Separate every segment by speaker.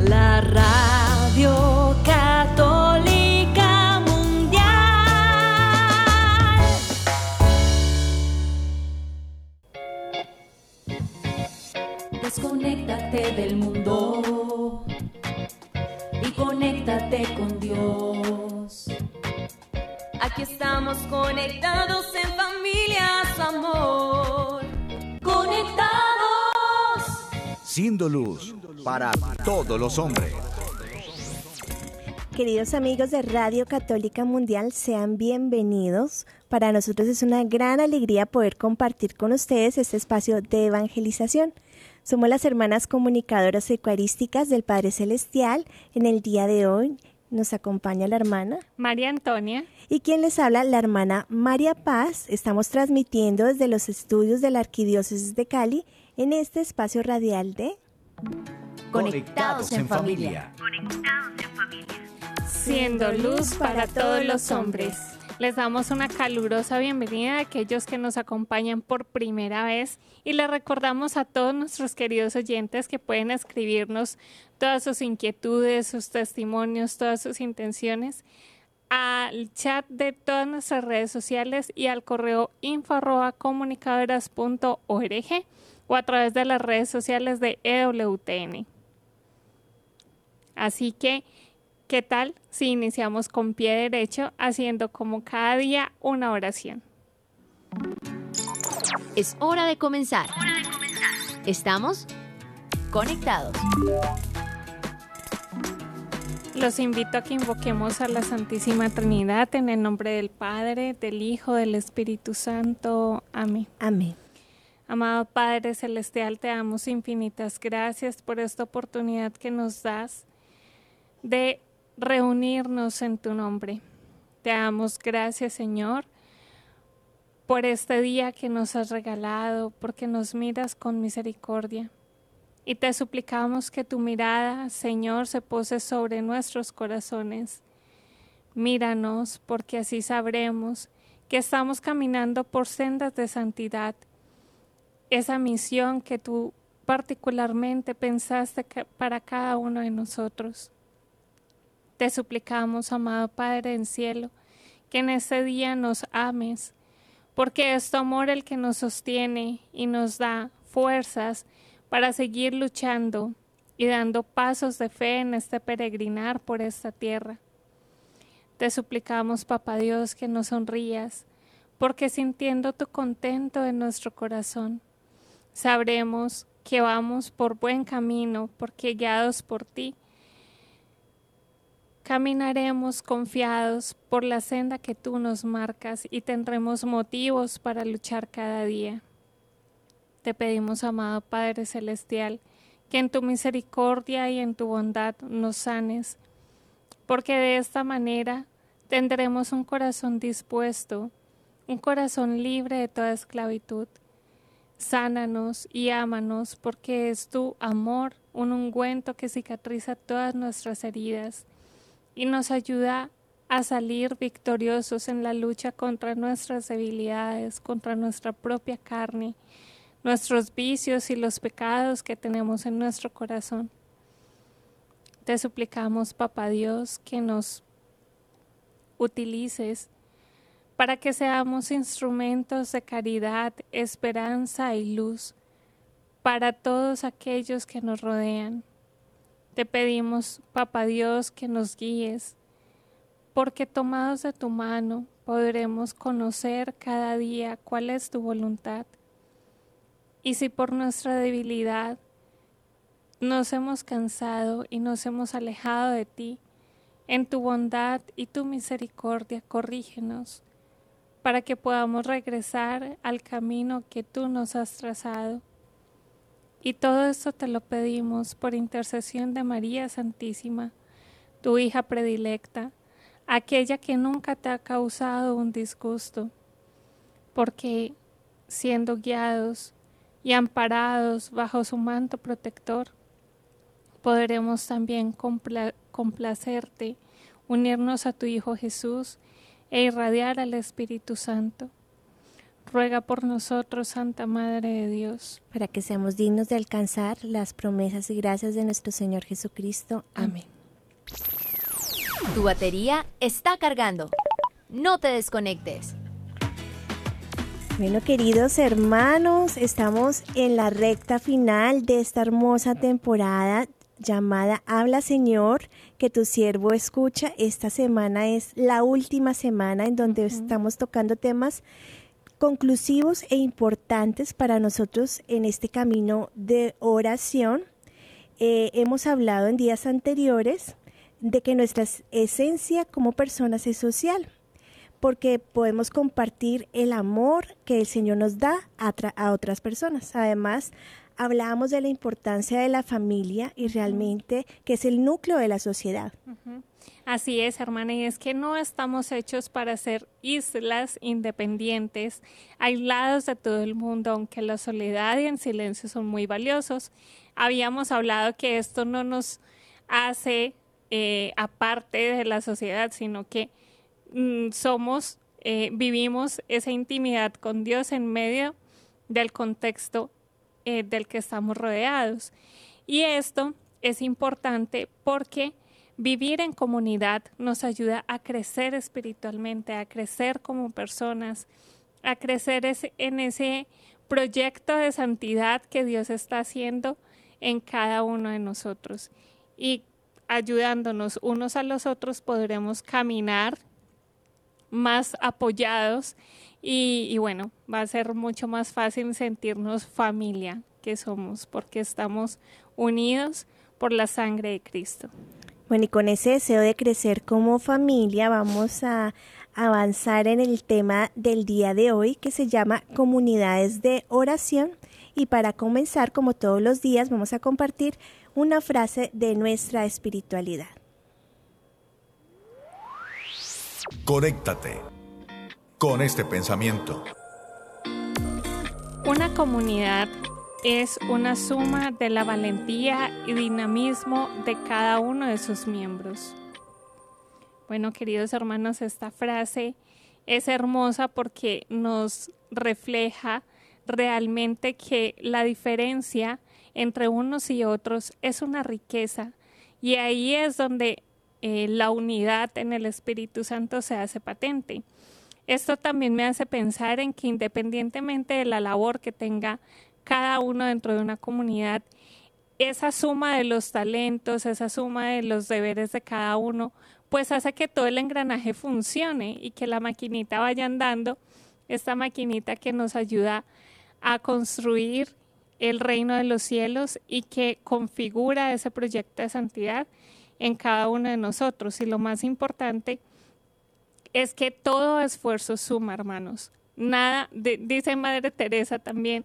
Speaker 1: la radio católica mundial. Desconéctate del mundo y conéctate con Dios. Aquí estamos conectados en familias, amor.
Speaker 2: Siendo luz para todos los hombres.
Speaker 3: Queridos amigos de Radio Católica Mundial, sean bienvenidos. Para nosotros es una gran alegría poder compartir con ustedes este espacio de evangelización. Somos las hermanas comunicadoras eucarísticas del Padre Celestial. En el día de hoy nos acompaña la hermana
Speaker 4: María Antonia.
Speaker 3: Y quien les habla, la hermana María Paz. Estamos transmitiendo desde los estudios de la Arquidiócesis de Cali en este espacio radial de
Speaker 2: Conectados en familia.
Speaker 4: Siendo luz para todos los hombres. Les damos una calurosa bienvenida a aquellos que nos acompañan por primera vez y les recordamos a todos nuestros queridos oyentes que pueden escribirnos todas sus inquietudes, sus testimonios, todas sus intenciones al chat de todas nuestras redes sociales y al correo info o a través de las redes sociales de EWTN. Así que, ¿qué tal si iniciamos con pie derecho haciendo como cada día una oración?
Speaker 5: Es hora de comenzar. Estamos conectados.
Speaker 4: Los invito a que invoquemos a la Santísima Trinidad en el nombre del Padre, del Hijo, del Espíritu Santo. Amén.
Speaker 3: Amén.
Speaker 4: Amado Padre Celestial, te damos infinitas gracias por esta oportunidad que nos das de reunirnos en tu nombre. Te damos gracias, Señor, por este día que nos has regalado, porque nos miras con misericordia. Y te suplicamos que tu mirada, Señor, se pose sobre nuestros corazones. Míranos, porque así sabremos que estamos caminando por sendas de santidad esa misión que tú particularmente pensaste para cada uno de nosotros. Te suplicamos, amado Padre en cielo, que en este día nos ames, porque es tu amor el que nos sostiene y nos da fuerzas para seguir luchando y dando pasos de fe en este peregrinar por esta tierra. Te suplicamos, Papá Dios, que nos sonrías, porque sintiendo tu contento en nuestro corazón, sabremos que vamos por buen camino, porque guiados por ti, caminaremos confiados por la senda que tú nos marcas y tendremos motivos para luchar cada día. Te pedimos, amado Padre Celestial, que en tu misericordia y en tu bondad nos sanes, porque de esta manera tendremos un corazón dispuesto, un corazón libre de toda esclavitud Sánanos y ámanos, porque es tu amor un ungüento que cicatriza todas nuestras heridas y nos ayuda a salir victoriosos en la lucha contra nuestras debilidades, contra nuestra propia carne, nuestros vicios y los pecados que tenemos en nuestro corazón. Te suplicamos, Papá Dios, que nos utilices para que seamos instrumentos de caridad, esperanza y luz para todos aquellos que nos rodean. Te pedimos, Papa Dios, que nos guíes, porque tomados de tu mano podremos conocer cada día cuál es tu voluntad. Y si por nuestra debilidad nos hemos cansado y nos hemos alejado de ti, en tu bondad y tu misericordia corrígenos para que podamos regresar al camino que tú nos has trazado. Y todo esto te lo pedimos por intercesión de María Santísima, tu hija predilecta, aquella que nunca te ha causado un disgusto, porque siendo guiados y amparados bajo su manto protector, podremos también complacerte, unirnos a tu Hijo Jesús, e irradiar al Espíritu Santo. ruega por nosotros, Santa Madre de Dios.
Speaker 3: Para que seamos dignos de alcanzar las promesas y gracias de nuestro Señor Jesucristo. Amén.
Speaker 5: Tu batería está cargando. No te desconectes.
Speaker 3: Bueno, queridos hermanos, estamos en la recta final de esta hermosa temporada llamada Habla Señor, que tu siervo escucha. Esta semana es la última semana en donde estamos tocando temas conclusivos e importantes para nosotros en este camino de oración. Eh, hemos hablado en días anteriores de que nuestra esencia como personas es social, porque podemos compartir el amor que el Señor nos da a, a otras personas. Además, hablábamos de la importancia de la familia y realmente que es el núcleo de la sociedad.
Speaker 4: Así es, hermana, y es que no estamos hechos para ser islas independientes, aislados de todo el mundo, aunque la soledad y el silencio son muy valiosos. Habíamos hablado que esto no nos hace eh, aparte de la sociedad, sino que mm, somos, eh, vivimos esa intimidad con Dios en medio del contexto eh, del que estamos rodeados. Y esto es importante porque vivir en comunidad nos ayuda a crecer espiritualmente, a crecer como personas, a crecer en ese proyecto de santidad que Dios está haciendo en cada uno de nosotros. Y ayudándonos unos a los otros podremos caminar más apoyados y, bueno, va a ser mucho más fácil sentirnos familia que somos porque estamos unidos por la sangre de Cristo.
Speaker 3: Bueno, y con ese deseo de crecer como familia vamos a avanzar en el tema del día de hoy que se llama comunidades de oración. Y para comenzar, como todos los días, vamos a compartir una frase de nuestra espiritualidad.
Speaker 2: Conéctate con este pensamiento.
Speaker 4: Una comunidad es una suma de la valentía y dinamismo de cada uno de sus miembros. Bueno, queridos hermanos, esta frase es hermosa porque nos refleja realmente que la diferencia entre unos y otros es una riqueza y ahí es donde eh, la unidad en el Espíritu Santo se hace patente. Esto también me hace pensar en que independientemente de la labor que tenga cada uno dentro de una comunidad, esa suma de los talentos, esa suma de los deberes de cada uno, pues hace que todo el engranaje funcione y que la maquinita vaya andando, esta maquinita que nos ayuda a construir el reino de los cielos y que configura ese proyecto de santidad en cada uno de nosotros. Y lo más importante que todo esfuerzo suma, hermanos. Nada, dice Madre Teresa también,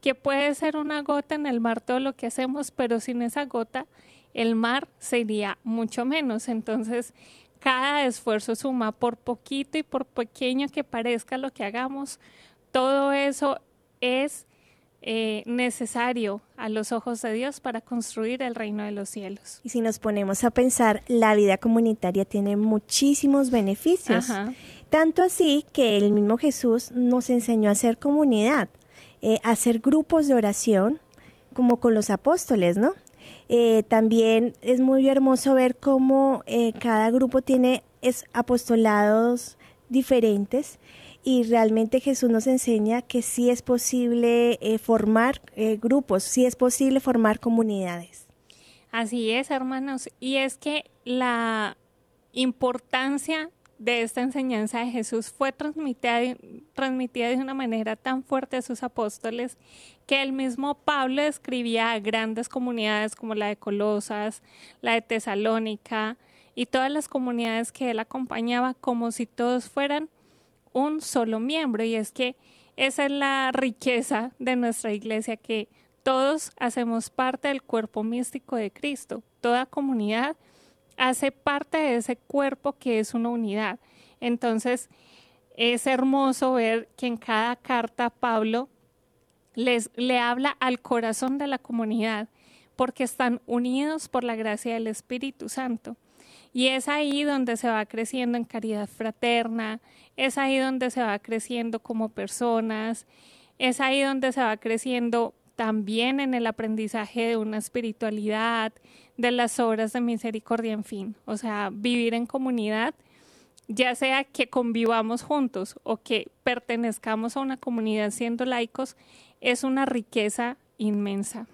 Speaker 4: que puede ser una gota en el mar todo lo que hacemos, pero sin esa gota el mar sería mucho menos. Entonces, cada esfuerzo suma, por poquito y por pequeño que parezca lo que hagamos, todo eso es eh, necesario a los ojos de Dios para construir el reino de los cielos.
Speaker 3: Y si nos ponemos a pensar, la vida comunitaria tiene muchísimos beneficios. Tanto así que el mismo Jesús nos enseñó a hacer comunidad, eh, a hacer grupos de oración, como con los apóstoles, ¿no? Eh, también es muy hermoso ver cómo cada grupo tiene es, apostolados diferentes y realmente Jesús nos enseña que sí es posible eh, formar eh, grupos, sí es posible formar comunidades.
Speaker 4: Así es, hermanos, y es que la importancia de esta enseñanza de Jesús fue transmitida, transmitida de una manera tan fuerte a sus apóstoles que el mismo Pablo escribía a grandes comunidades como la de Colosas, la de Tesalónica y todas las comunidades que él acompañaba como si todos fueran un solo miembro y es que esa es la riqueza de nuestra iglesia, que todos hacemos parte del cuerpo místico de Cristo. Toda comunidad hace parte de ese cuerpo que es una unidad. Entonces, es hermoso ver que en cada carta Pablo les, le habla al corazón de la comunidad, porque están unidos por la gracia del Espíritu Santo. Y es ahí donde se va creciendo en caridad fraterna, es ahí donde se va creciendo como personas, es ahí donde se va creciendo también en el aprendizaje de una espiritualidad, de las obras de misericordia, en fin. O sea, vivir en comunidad, ya sea que convivamos juntos o que pertenezcamos a una comunidad siendo laicos, es una riqueza inmensa.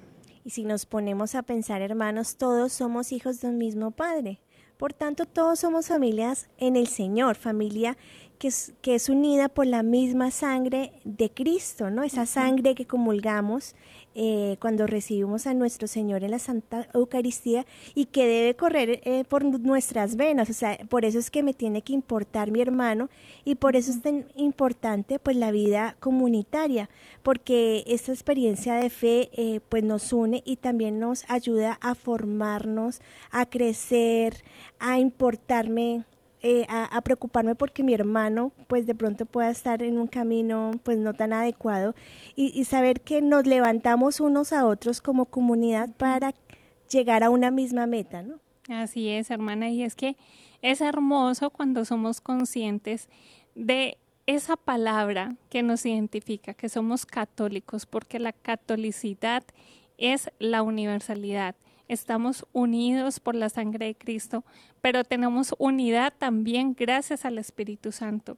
Speaker 3: Y si nos ponemos a pensar, hermanos, todos somos hijos de un mismo Padre. Por tanto, todos somos familias en el Señor, familia que es, que es unida por la misma sangre de Cristo, ¿no? Esa sangre que comulgamos eh, cuando recibimos a nuestro Señor en la Santa Eucaristía y que debe correr eh, por nuestras venas. O sea, por eso es que me tiene que importar mi hermano y por eso es tan importante pues la vida comunitaria, porque esta experiencia de fe eh, pues nos une y también nos ayuda a formarnos, a crecer, a importarme eh, a, preocuparme porque mi hermano pues de pronto pueda estar en un camino pues no tan adecuado y, saber que nos levantamos unos a otros como comunidad para llegar a una misma meta, ¿no?
Speaker 4: Así es, hermana, y es que es hermoso cuando somos conscientes de esa palabra que nos identifica, que somos católicos, porque la catolicidad es la universalidad estamos unidos por la sangre de Cristo, pero tenemos unidad también gracias al Espíritu Santo.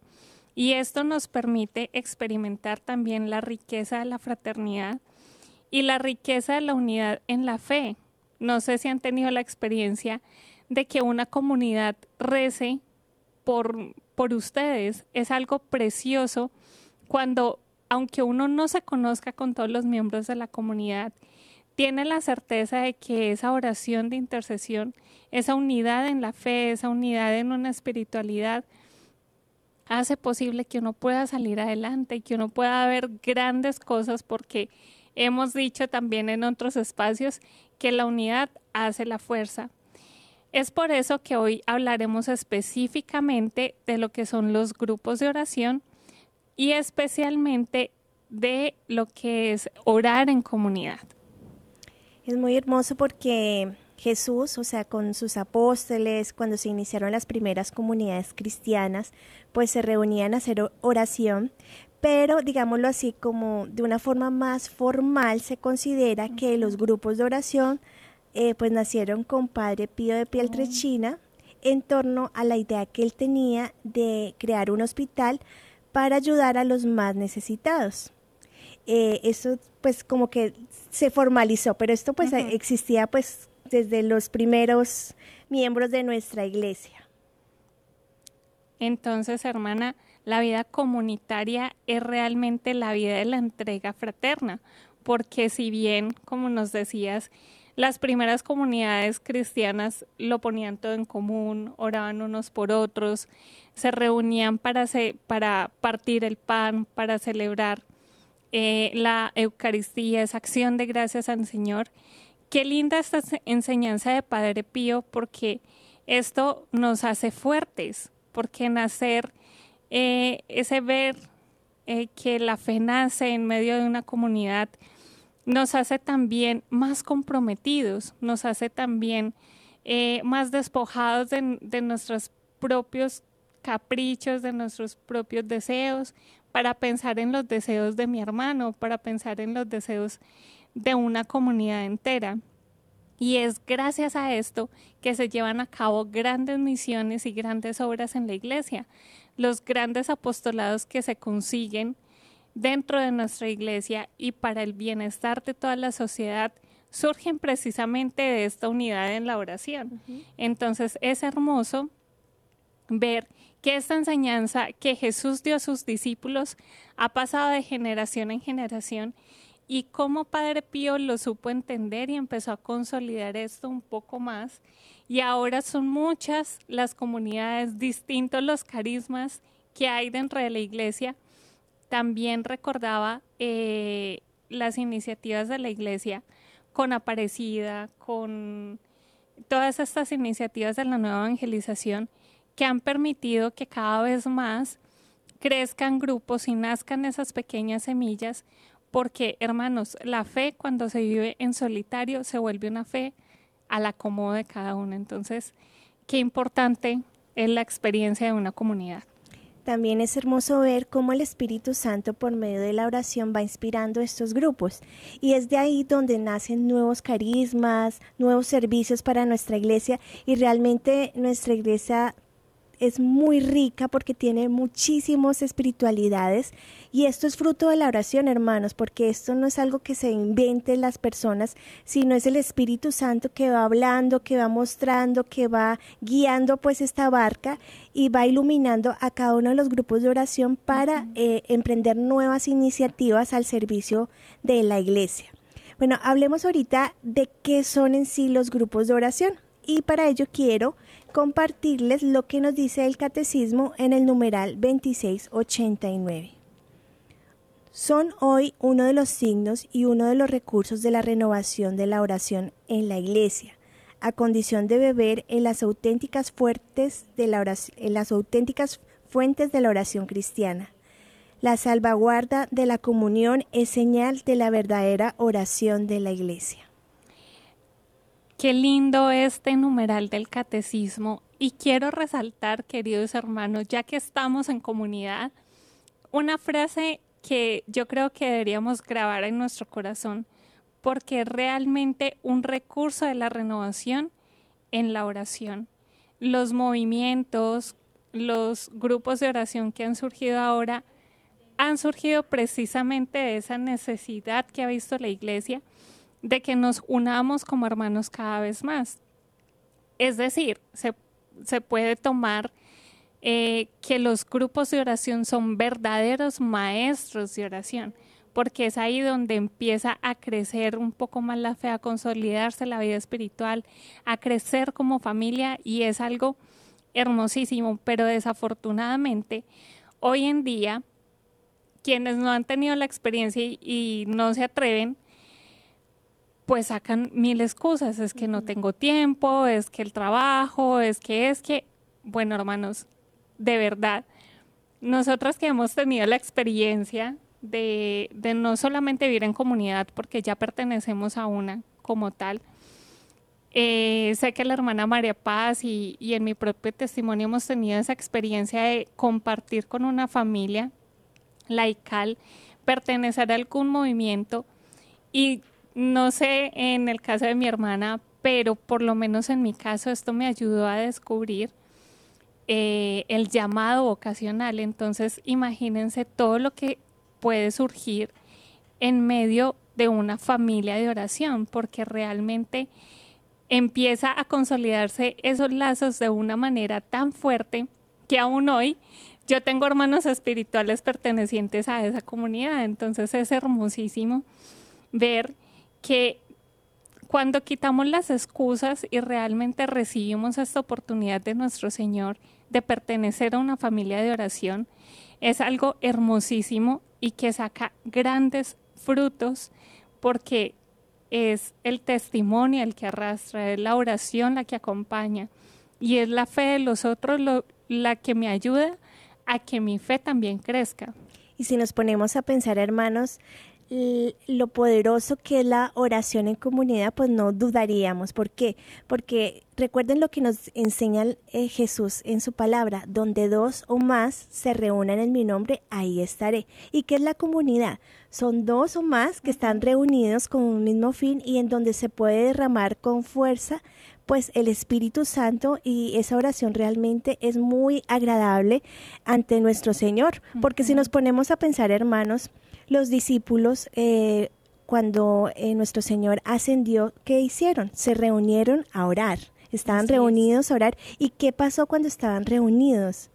Speaker 4: Y esto nos permite experimentar también la riqueza de la fraternidad y la riqueza de la unidad en la fe. No sé si han tenido la experiencia de que una comunidad rece por, por ustedes. Es algo precioso cuando, aunque uno no se conozca con todos los miembros de la comunidad, tiene la certeza de que esa oración de intercesión, esa unidad en la fe, esa unidad en una espiritualidad, hace posible que uno pueda salir adelante, que uno pueda ver grandes cosas, porque hemos dicho también en otros espacios que la unidad hace la fuerza. Es por eso que hoy hablaremos específicamente de lo que son los grupos de oración y especialmente de lo que es orar en comunidad.
Speaker 3: Es muy hermoso porque Jesús, o sea, con sus apóstoles, cuando se iniciaron las primeras comunidades cristianas, pues se reunían a hacer oración, pero digámoslo así, como de una forma más formal, se considera que los grupos de oración eh, pues nacieron con Padre Pío de Pieltrechina en torno a la idea que él tenía de crear un hospital para ayudar a los más necesitados. Eh, eso pues como que se formalizó, pero esto pues existía pues desde los primeros miembros de nuestra iglesia.
Speaker 4: Entonces, hermana, la vida comunitaria es realmente la vida de la entrega fraterna, porque si bien, como nos decías, las primeras comunidades cristianas lo ponían todo en común, oraban unos por otros, se reunían para, para partir el pan, para celebrar eh, la Eucaristía, esa acción de gracias al Señor. Qué linda esta enseñanza de Padre Pío porque esto nos hace fuertes, porque nacer, eh, ese ver eh, que la fe nace en medio de una comunidad, nos hace también más comprometidos, nos hace también más despojados de, de nuestros propios caprichos, de nuestros propios deseos, para pensar en los deseos de mi hermano, para pensar en los deseos de una comunidad entera. Y es gracias a esto que se llevan a cabo grandes misiones y grandes obras en la iglesia. Los grandes apostolados que se consiguen dentro de nuestra iglesia y para el bienestar de toda la sociedad surgen precisamente de esta unidad en la oración. Entonces es hermoso ver que esta enseñanza que Jesús dio a sus discípulos ha pasado de generación en generación y cómo Padre Pío lo supo entender y empezó a consolidar esto un poco más. Y ahora son muchas las comunidades, distintos los carismas que hay dentro de la iglesia. También recordaba eh, las iniciativas de la iglesia con Aparecida, con todas estas iniciativas de la nueva evangelización que han permitido que cada vez más crezcan grupos y nazcan esas pequeñas semillas, porque hermanos, la fe cuando se vive en solitario se vuelve una fe al acomodo de cada uno. Entonces, qué importante es la experiencia de una comunidad.
Speaker 3: También es hermoso ver cómo el Espíritu Santo por medio de la oración va inspirando estos grupos. Y es de ahí donde nacen nuevos carismas, nuevos servicios para nuestra iglesia. Y realmente nuestra iglesia es muy rica porque tiene muchísimas espiritualidades y esto es fruto de la oración, hermanos, porque esto no es algo que se inventen las personas, sino es el Espíritu Santo que va hablando, que va mostrando, que va guiando pues esta barca y va iluminando a cada uno de los grupos de oración para eh, emprender nuevas iniciativas al servicio de la iglesia. Bueno, hablemos ahorita de qué son en sí los grupos de oración y para ello quiero compartirles lo que nos dice el catecismo en el numeral 2689. Son hoy uno de los signos y uno de los recursos de la renovación de la oración en la Iglesia, a condición de beber en las auténticas, fuertes de la en las auténticas fuentes de la oración cristiana. La salvaguarda de la comunión es señal de la verdadera oración de la Iglesia.
Speaker 4: Qué lindo este numeral del catecismo y quiero resaltar, queridos hermanos, ya que estamos en comunidad, una frase que yo creo que deberíamos grabar en nuestro corazón, porque es realmente un recurso de la renovación en la oración. Los movimientos, los grupos de oración que han surgido ahora, han surgido precisamente de esa necesidad que ha visto la iglesia de que nos unamos como hermanos cada vez más. Es decir, se, puede tomar eh, que los grupos de oración son verdaderos maestros de oración, porque es ahí donde empieza a crecer un poco más la fe, a consolidarse la vida espiritual, a crecer como familia y es algo hermosísimo, pero desafortunadamente hoy en día quienes no han tenido la experiencia y no se atreven, pues sacan mil excusas, es que no tengo tiempo, es que el trabajo, es que es que, bueno hermanos, de verdad, nosotros que hemos tenido la experiencia de, no solamente vivir en comunidad, porque ya pertenecemos a una como tal, eh, sé que la hermana María Paz y, y en mi propio testimonio hemos tenido esa experiencia de compartir con una familia laical, pertenecer a algún movimiento y no sé en el caso de mi hermana, pero por lo menos en mi caso esto me ayudó a descubrir eh, el llamado vocacional. Entonces imagínense todo lo que puede surgir en medio de una familia de oración, porque realmente empieza a consolidarse esos lazos de una manera tan fuerte que aún hoy yo tengo hermanos espirituales pertenecientes a esa comunidad. Entonces es hermosísimo ver que cuando quitamos las excusas y realmente recibimos esta oportunidad de nuestro Señor de pertenecer a una familia de oración, es algo hermosísimo y que saca grandes frutos porque es el testimonio el que arrastra, es la oración la que acompaña y es la fe de los otros la que me ayuda a que mi fe también crezca.
Speaker 3: Y si nos ponemos a pensar, hermanos, lo poderoso que es la oración en comunidad, pues no dudaríamos. ¿Por qué? Porque recuerden lo que nos enseña eh, Jesús en su palabra, donde dos o más se reúnan en mi nombre, ahí estaré. ¿Y qué es la comunidad? Son dos o más que están reunidos con un mismo fin y en donde se puede derramar con fuerza pues el Espíritu Santo y esa oración realmente es muy agradable ante nuestro Señor, porque si nos ponemos a pensar, hermanos, los discípulos, eh, cuando eh, nuestro Señor ascendió, ¿qué hicieron? Se reunieron a orar. Estaban reunidos a orar. ¿Y qué pasó cuando estaban reunidos?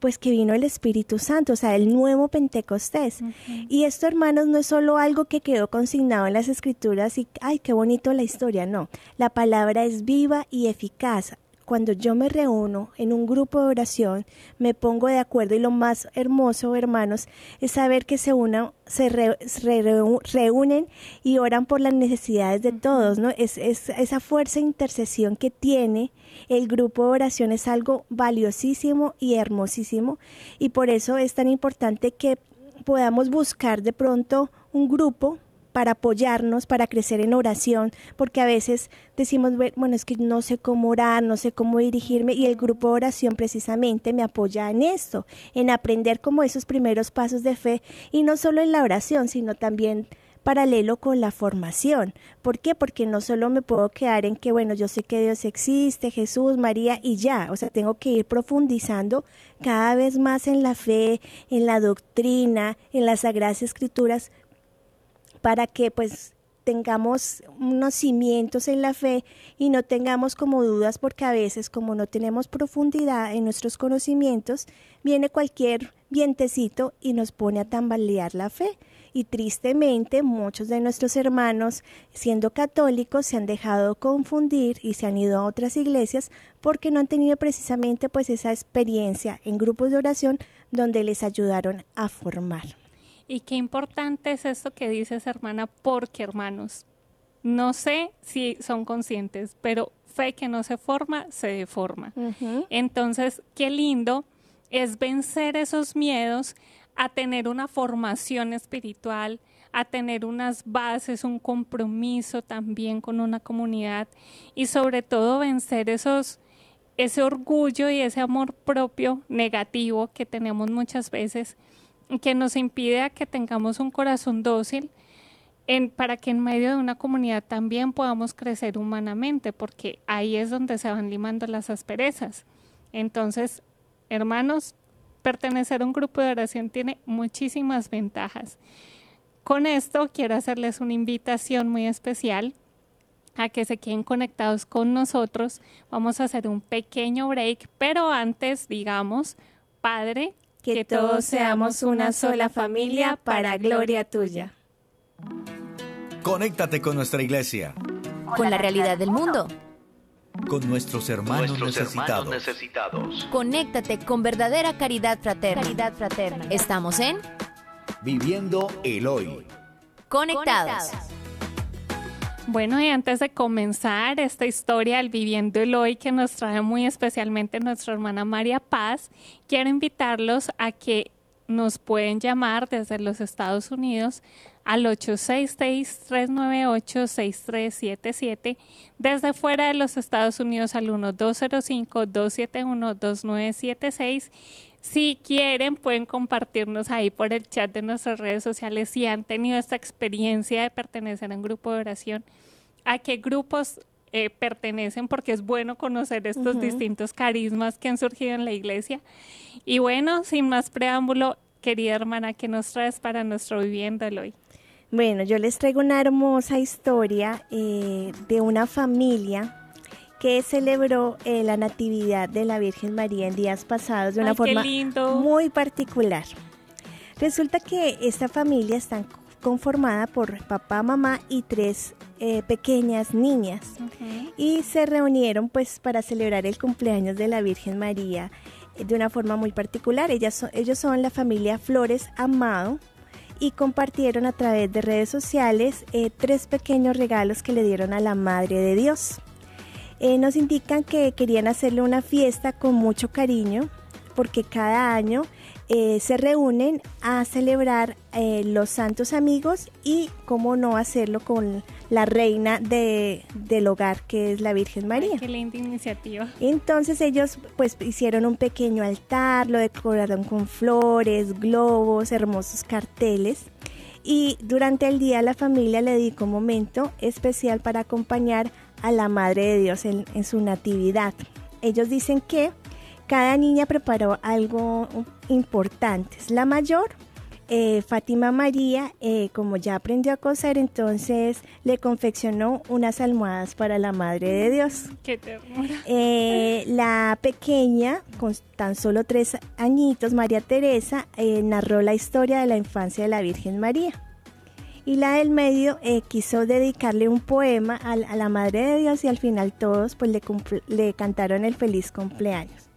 Speaker 3: Pues que vino el Espíritu Santo, o sea, el nuevo Pentecostés. Y esto, hermanos, no es solo algo que quedó consignado en las Escrituras y, ay, qué bonito la historia, no. La palabra es viva y eficaz cuando yo me reúno en un grupo de oración, me pongo de acuerdo y lo más hermoso, hermanos, es saber que se, una, se, reúnen y oran por las necesidades de todos, ¿no? Es, es, esa fuerza de intercesión que tiene el grupo de oración es algo valiosísimo y hermosísimo y por eso es tan importante que podamos buscar de pronto un grupo para apoyarnos, para crecer en oración, porque a veces decimos, bueno, es que no sé cómo orar, no sé cómo dirigirme, y el grupo de oración precisamente me apoya en esto, en aprender como esos primeros pasos de fe, y no solo en la oración, sino también paralelo con la formación. ¿Por qué? Porque no solo me puedo quedar en que, bueno, yo sé que Dios existe, Jesús, María y ya, o sea, tengo que ir profundizando cada vez más en la fe, en la doctrina, en las sagradas escrituras, para que pues tengamos unos cimientos en la fe y no tengamos como dudas porque a veces como no tenemos profundidad en nuestros conocimientos, viene cualquier vientecito y nos pone a tambalear la fe. Y tristemente muchos de nuestros hermanos, siendo católicos, se han dejado confundir y se han ido a otras iglesias porque no han tenido precisamente pues esa experiencia en grupos de oración donde les ayudaron a formar.
Speaker 4: Y qué importante es esto que dices, hermana, porque hermanos, no sé si son conscientes, pero fe que no se forma, se deforma. Entonces, qué lindo es vencer esos miedos a tener una formación espiritual, a tener unas bases, un compromiso también con una comunidad y sobre todo vencer esos ese orgullo y ese amor propio negativo que tenemos muchas veces que nos impide que tengamos un corazón dócil para que en medio de una comunidad también podamos crecer humanamente, porque ahí es donde se van limando las asperezas. Entonces, hermanos, pertenecer a un grupo de oración tiene muchísimas ventajas. Con esto quiero hacerles una invitación muy especial a que se queden conectados con nosotros. Vamos a hacer un pequeño break, pero antes, digamos, Padre,
Speaker 3: que todos seamos una sola familia para gloria tuya.
Speaker 2: Conéctate con nuestra iglesia.
Speaker 5: Con la realidad del mundo.
Speaker 2: Con nuestros hermanos, necesitados.
Speaker 5: necesitados. Conéctate con verdadera caridad fraterna. Caridad fraterna. Estamos en
Speaker 2: Viviendo el hoy.
Speaker 5: Conectados.
Speaker 4: Bueno, y antes de comenzar esta historia al Viviendo el Hoy que nos trae muy especialmente nuestra hermana María Paz, quiero invitarlos a que nos pueden llamar desde los Estados Unidos al 866-398-6377, desde fuera de los Estados Unidos al 1205-271-2976 si quieren, pueden compartirnos ahí por el chat de nuestras redes sociales si han tenido esta experiencia de pertenecer a un grupo de oración, a qué grupos eh, pertenecen, porque es bueno conocer estos distintos carismas que han surgido en la iglesia. Y bueno, sin más preámbulo, querida hermana, ¿qué nos traes para nuestro viviendo hoy?
Speaker 3: Bueno, yo les traigo una hermosa historia eh, de una familia que celebró eh, la Natividad de la Virgen María en días pasados de una forma muy particular. Resulta que esta familia está conformada por papá, mamá y tres eh, pequeñas niñas y se reunieron pues para celebrar el cumpleaños de la Virgen María eh, de una forma muy particular. Ellas ellos son la familia Flores Amado y compartieron a través de redes sociales tres pequeños regalos que le dieron a la Madre de Dios. Eh, nos indican que querían hacerle una fiesta con mucho cariño porque cada año eh, se reúnen a celebrar eh, los santos amigos y cómo no hacerlo con la reina de, del hogar que es la Virgen María.
Speaker 4: qué linda iniciativa.
Speaker 3: Entonces ellos pues hicieron un pequeño altar, lo decoraron con flores, globos, hermosos carteles y durante el día la familia le dedicó un momento especial para acompañar a la Madre de Dios en, su natividad. Ellos dicen que cada niña preparó algo importante. La mayor, eh, Fátima María, eh, como ya aprendió a coser, entonces le confeccionó unas almohadas para la Madre de Dios.
Speaker 4: ¡Qué ternura!
Speaker 3: Eh, la pequeña, con tan solo tres añitos, María Teresa, narró la historia de la infancia de la Virgen María y la del medio eh, quiso dedicarle un poema a, la Madre de Dios y al final todos pues le, le cantaron el feliz cumpleaños.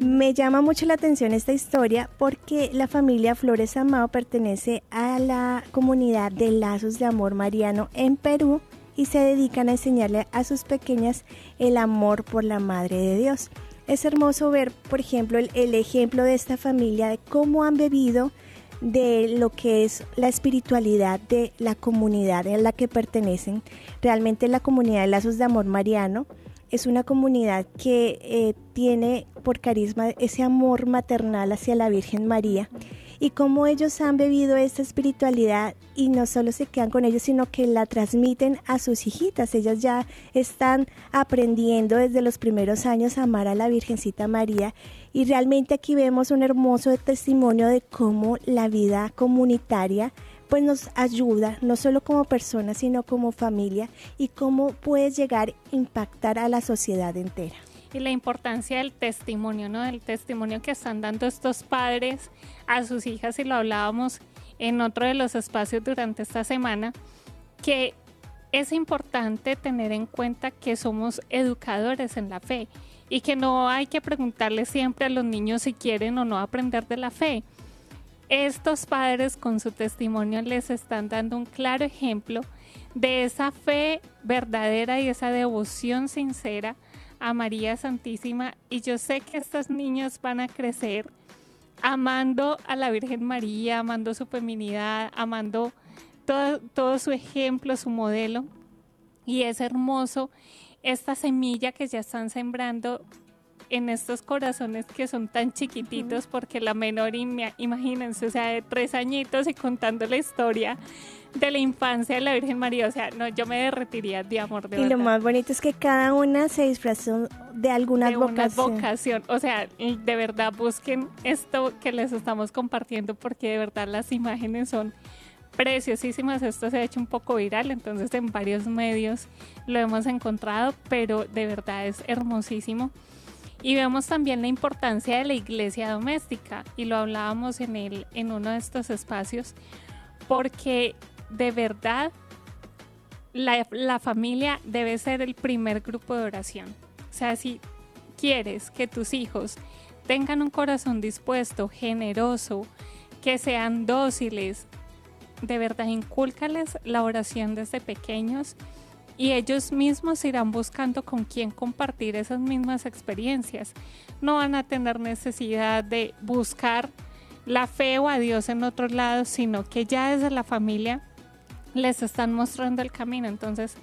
Speaker 3: Me llama mucho la atención esta historia porque la familia Flores Amado pertenece a la comunidad de Lazos de Amor Mariano en Perú y se dedican a enseñarle a sus pequeñas el amor por la Madre de Dios. Es hermoso ver, por ejemplo, el, el ejemplo de esta familia de cómo han bebido de lo que es la espiritualidad de la comunidad en la que pertenecen. Realmente la comunidad de Lazos de Amor Mariano es una comunidad que eh, tiene por carisma ese amor maternal hacia la Virgen María y cómo ellos han bebido esta espiritualidad y no solo se quedan con ellos, sino que la transmiten a sus hijitas. Ellas ya están aprendiendo desde los primeros años a amar a la Virgencita María y realmente aquí vemos un hermoso testimonio de cómo la vida comunitaria pues nos ayuda, no solo como personas, sino como familia, y cómo puede llegar a impactar a la sociedad entera.
Speaker 4: Y la importancia del testimonio, ¿no? Del testimonio que están dando estos padres a sus hijas, y lo hablábamos en otro de los espacios durante esta semana, que es importante tener en cuenta que somos educadores en la fe y que no hay que preguntarle siempre a los niños si quieren o no aprender de la fe. Estos padres con su testimonio les están dando un claro ejemplo de esa fe verdadera y esa devoción sincera a María Santísima. Y yo sé que estas niñas van a crecer amando a la Virgen María, amando su feminidad, amando todo, todo su ejemplo, su modelo. Y es hermoso esta semilla que ya están sembrando en estos corazones que son tan chiquititos, porque la menor, imagínense, o sea, de tres añitos y contando la historia de la infancia de la Virgen María, o sea, no, yo me derretiría de amor de
Speaker 3: Y lo más bonito es que cada una se disfrazó de alguna
Speaker 4: de vocación. Una vocación, o sea, de verdad busquen esto que les estamos compartiendo porque de verdad las imágenes son preciosísimas. Esto se ha hecho un poco viral, entonces en varios medios lo hemos encontrado, pero de verdad es hermosísimo. Y vemos también la importancia de la iglesia doméstica, y lo hablábamos en, el, en uno de estos espacios, porque de verdad la, la familia debe ser el primer grupo de oración. O sea, si quieres que tus hijos tengan un corazón dispuesto, generoso, que sean dóciles, de verdad incúlcales la oración desde pequeños y ellos mismos irán buscando con quién compartir esas mismas experiencias. No van a tener necesidad de buscar la fe o a Dios en otro lado, sino que ya desde la familia les están mostrando el camino. Entonces,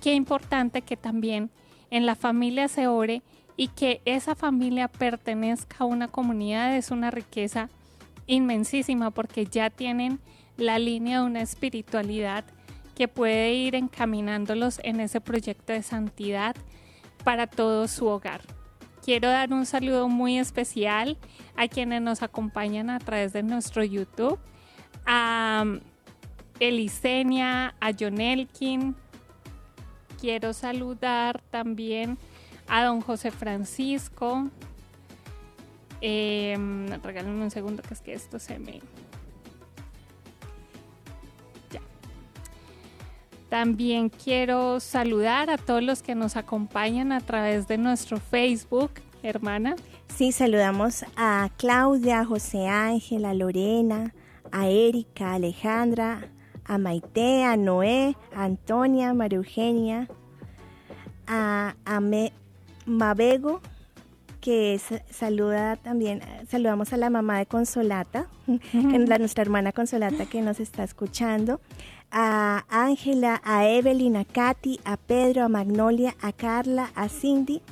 Speaker 4: qué importante que también en la familia se ore y que esa familia pertenezca a una comunidad es una riqueza inmensísima porque ya tienen la línea de una espiritualidad que puede ir encaminándolos en ese proyecto de santidad para todo su hogar. Quiero dar un saludo muy especial a quienes nos acompañan a través de nuestro YouTube, a um, Elisenia, a John Elkin. Quiero saludar también a don José Francisco. Eh, un segundo que es que esto se me, También quiero saludar a todos los que nos acompañan a través de nuestro Facebook, hermana.
Speaker 3: Sí, saludamos a Claudia, a José Ángel, a Lorena, a Erika, a Alejandra, a Maite, a Noé, a Antonia, a María Eugenia, a, Mabego, que saluda también, saludamos a la mamá de Consolata, la, nuestra hermana Consolata que nos está escuchando, a Ángela, a Evelyn, a Katy, a Pedro, a Magnolia, a Carla, a Cindy,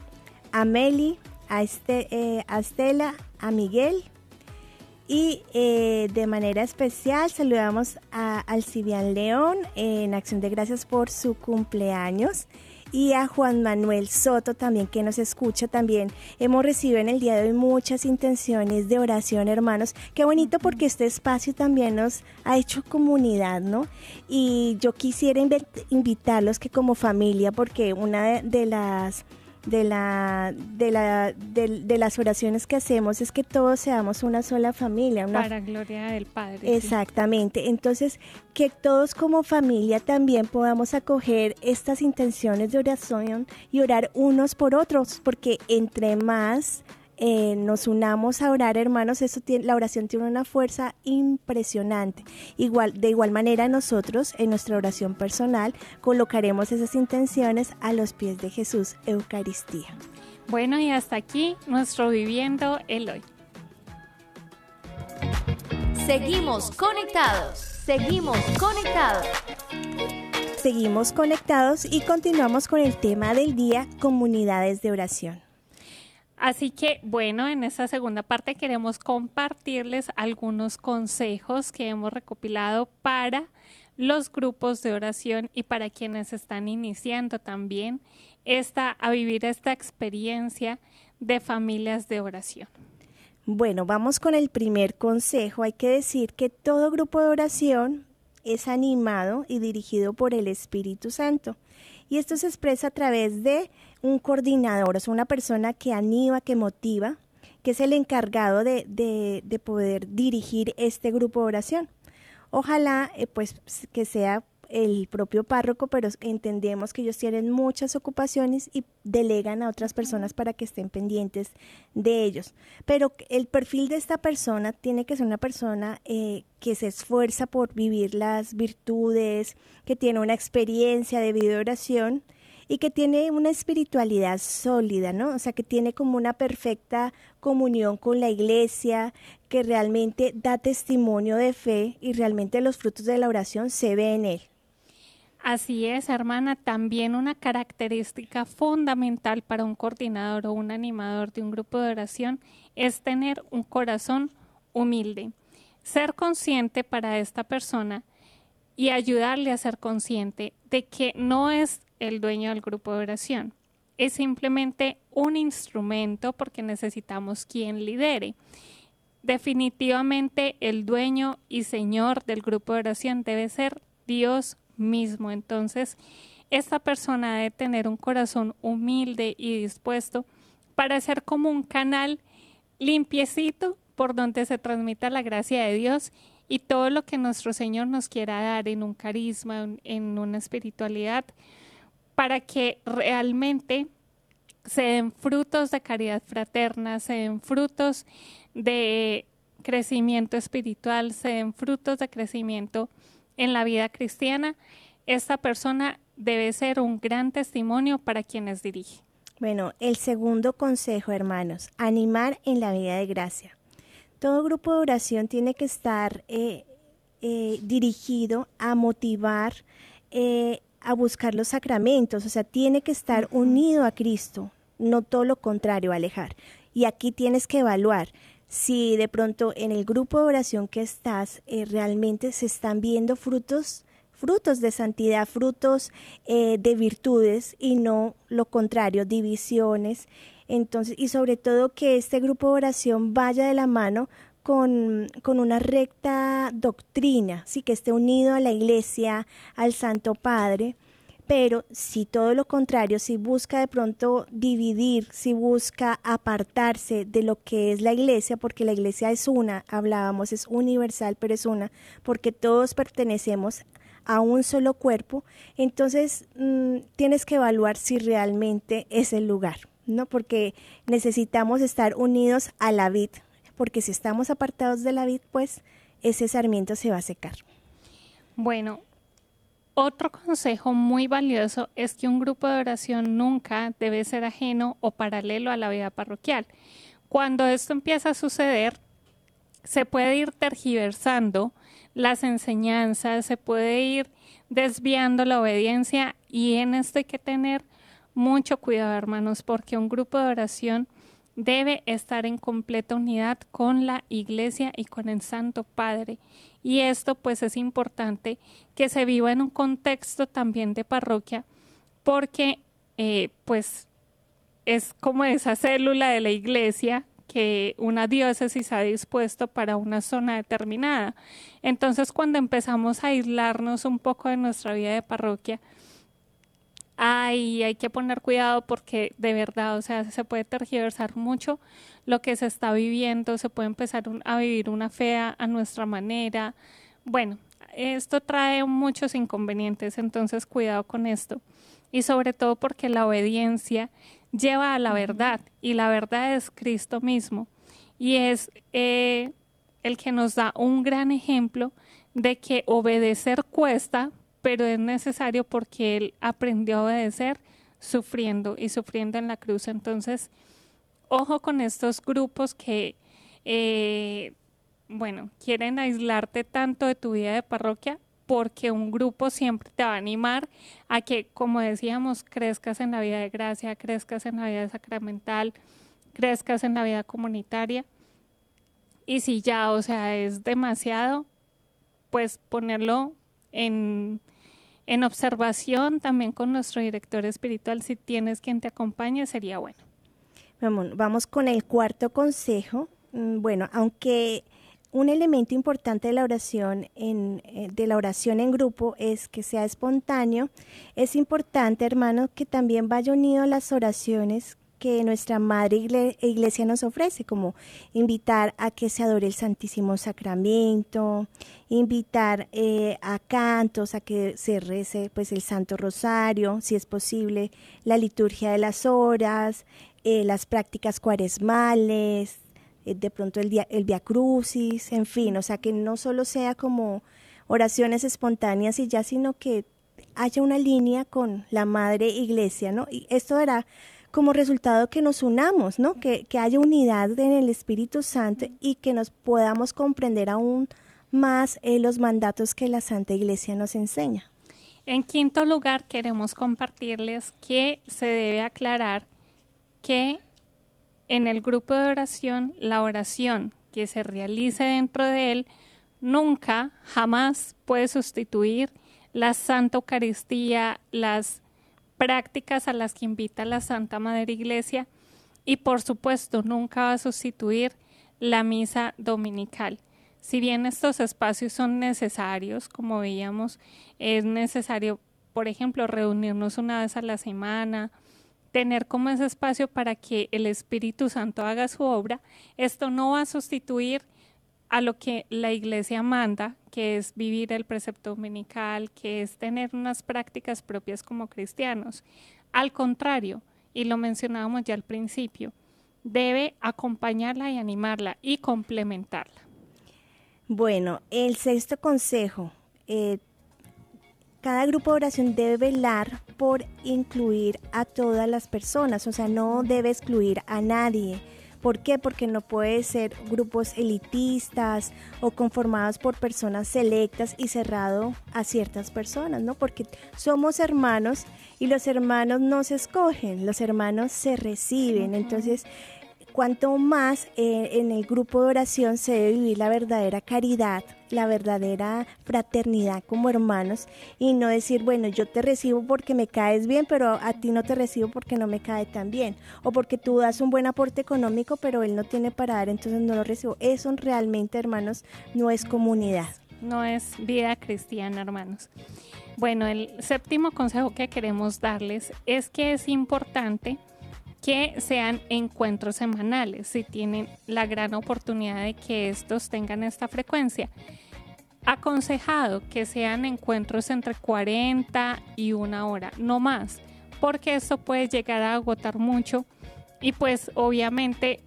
Speaker 3: a Meli, a, eh, Estela, a Miguel. Y eh, de manera especial saludamos a Alcibian León en Acción de Gracias por su cumpleaños y a Juan Manuel Soto también que nos escucha también. Hemos recibido en el día de hoy muchas intenciones de oración, hermanos. Qué bonito porque este espacio también nos ha hecho comunidad, ¿no? Y yo quisiera invitarlos que como familia, porque una de las de, la, de, la, de, las oraciones que hacemos es que todos seamos una sola familia. Una
Speaker 4: Para gloria del Padre.
Speaker 3: Exactamente. Entonces, que todos como familia también podamos acoger estas intenciones de oración y orar unos por otros, porque entre más eh, nos unamos a orar, hermanos, eso tiene, la oración tiene una fuerza impresionante. Igual, de igual manera, nosotros en nuestra oración personal colocaremos esas intenciones a los pies de Jesús, Eucaristía.
Speaker 4: Bueno, y hasta aquí nuestro Viviendo el Hoy.
Speaker 5: Seguimos conectados. Seguimos conectados.
Speaker 3: Seguimos conectados y continuamos con el tema del día, comunidades de oración.
Speaker 4: Así que, bueno, en esta segunda parte queremos compartirles algunos consejos que hemos recopilado para los grupos de oración y para quienes están iniciando también esta, a vivir esta experiencia de familias de oración.
Speaker 3: Bueno, vamos con el primer consejo. Hay que decir que todo grupo de oración es animado y dirigido por el Espíritu Santo. Y esto se expresa a través de un coordinador, o sea, una persona que anima, que motiva, que es el encargado de, de, de poder dirigir este grupo de oración. Ojalá, eh, pues, que sea el propio párroco, pero entendemos que ellos tienen muchas ocupaciones y delegan a otras personas para que estén pendientes de ellos. Pero el perfil de esta persona tiene que ser una persona eh, que se esfuerza por vivir las virtudes, que tiene una experiencia de vida de oración y que tiene una espiritualidad sólida, ¿no? O sea, que tiene como una perfecta comunión con la iglesia, que realmente da testimonio de fe y realmente los frutos de la oración se ven en él.
Speaker 4: Así es, hermana, también una característica fundamental para un coordinador o un animador de un grupo de oración es tener un corazón humilde. Ser consciente para esta persona y ayudarle a ser consciente de que no es el dueño del grupo de oración, es simplemente un instrumento porque necesitamos quien lidere. Definitivamente el dueño y señor del grupo de oración debe ser Dios mismo. Entonces, esta persona debe tener un corazón humilde y dispuesto para ser como un canal limpiecito por donde se transmita la gracia de Dios y todo lo que nuestro Señor nos quiera dar en un carisma, en una espiritualidad, para que realmente se den frutos de caridad fraterna, se den frutos de crecimiento espiritual, se den frutos de crecimiento en la vida cristiana, esta persona debe ser un gran testimonio para quienes dirige.
Speaker 3: Bueno, el segundo consejo, hermanos, animar en la vida de gracia. Todo grupo de oración tiene que estar eh, eh, dirigido a motivar, eh, a buscar los sacramentos, o sea, tiene que estar unido a Cristo, no todo lo contrario, alejar. Y aquí tienes que evaluar si de pronto en el grupo de oración que estás realmente se están viendo frutos frutos de santidad, frutos eh, de virtudes y no lo contrario, divisiones. Entonces, y sobre todo que este grupo de oración vaya de la mano con, una recta doctrina, sí, que esté unido a la iglesia, al Santo Padre, pero si todo lo contrario, si busca de pronto dividir, si busca apartarse de lo que es la iglesia, porque la iglesia es una, hablábamos, es universal, pero es una, porque todos pertenecemos a un solo cuerpo, entonces mm, tienes que evaluar si realmente es el lugar, ¿no? Porque necesitamos estar unidos a la vid, porque si estamos apartados de la vid, pues ese sarmiento se va a secar.
Speaker 4: Bueno, otro consejo muy valioso es que un grupo de oración nunca debe ser ajeno o paralelo a la vida parroquial. Cuando esto empieza a suceder, se puede ir tergiversando las enseñanzas, se puede ir desviando la obediencia y en esto hay que tener mucho cuidado, hermanos, porque un grupo de oración debe estar en completa unidad con la Iglesia y con el Santo Padre y esto pues es importante que se viva en un contexto también de parroquia porque eh, pues es como esa célula de la iglesia que una diócesis ha dispuesto para una zona determinada. Entonces, cuando empezamos a aislarnos un poco de nuestra vida de parroquia, hay, hay que poner cuidado porque de verdad, o sea, se puede tergiversar mucho lo que se está viviendo, se puede empezar a vivir una fe a, nuestra manera. Bueno, esto trae muchos inconvenientes, entonces cuidado con esto. Y sobre todo porque la obediencia lleva a la verdad y la verdad es Cristo mismo. Y es eh, el que nos da un gran ejemplo de que obedecer cuesta, pero es necesario porque Él aprendió a obedecer sufriendo y sufriendo en la cruz. Entonces, ojo con estos grupos que eh, bueno, quieren aislarte tanto de tu vida de parroquia porque un grupo siempre te va a animar a que, como decíamos, crezcas en la vida de gracia, crezcas en la vida sacramental, crezcas en la vida comunitaria. Y si ya, o sea, es demasiado, pues ponerlo en, en observación también con nuestro director espiritual, si tienes quien te acompañe, sería bueno.
Speaker 3: Vamos, vamos con el cuarto consejo. Mm, bueno, aunque un elemento importante de la oración en, eh, de la oración en grupo es que sea espontáneo. Es importante, hermano, que también vaya unido a las oraciones que nuestra Madre Iglesia nos ofrece, como invitar a que se adore el Santísimo Sacramento, invitar eh, a cantos, a que se rece pues el Santo Rosario, si es posible, la liturgia de las horas, eh, las prácticas cuaresmales, eh, de pronto el, día, el Via Crucis, en fin, o sea, que no solo sea como oraciones espontáneas y ya, sino que haya una línea con la Madre Iglesia, ¿no? Y esto dará como resultado que nos unamos, ¿no? Que, que haya unidad en el Espíritu Santo y que nos podamos comprender aún más eh, los mandatos que la Santa Iglesia nos enseña.
Speaker 4: En quinto lugar, queremos compartirles que se debe aclarar que en el grupo de oración, la oración que se realice dentro de él nunca, jamás puede sustituir la Santa Eucaristía, las prácticas a las que invita la Santa Madre Iglesia y por supuesto nunca va a sustituir la misa dominical. Si bien estos espacios son necesarios, como veíamos, es necesario, por ejemplo, reunirnos una vez a la semana, tener como ese espacio para que el Espíritu Santo haga su obra, esto no va a sustituir a lo que la iglesia manda, que es vivir el precepto dominical, que es tener unas prácticas propias como cristianos. Al contrario, y lo mencionábamos ya al principio, debe acompañarla y animarla y complementarla.
Speaker 3: Bueno, el sexto consejo, eh, cada grupo de oración debe velar por incluir a todas las personas, o sea, no debe excluir a nadie. ¿Por qué? Porque no puede ser grupos elitistas o conformados por personas selectas y cerrado a ciertas personas, ¿no? Porque somos hermanos y los hermanos no se escogen, los hermanos se reciben. Entonces, cuanto más eh, en el grupo de oración se debe vivir la verdadera caridad, la verdadera fraternidad como hermanos y no decir, bueno, yo te recibo porque me caes bien, pero a ti no te recibo porque no me cae tan bien, o porque tú das un buen aporte económico, pero él no tiene para dar, entonces no lo recibo. Eso realmente, hermanos, no es comunidad.
Speaker 4: No es vida cristiana, hermanos. Bueno, el séptimo consejo que queremos darles es que es importante que sean encuentros semanales, si tienen la gran oportunidad de que estos tengan esta frecuencia. Aconsejado que sean encuentros entre 40 y una hora, no más, porque esto puede llegar a agotar mucho y pues obviamente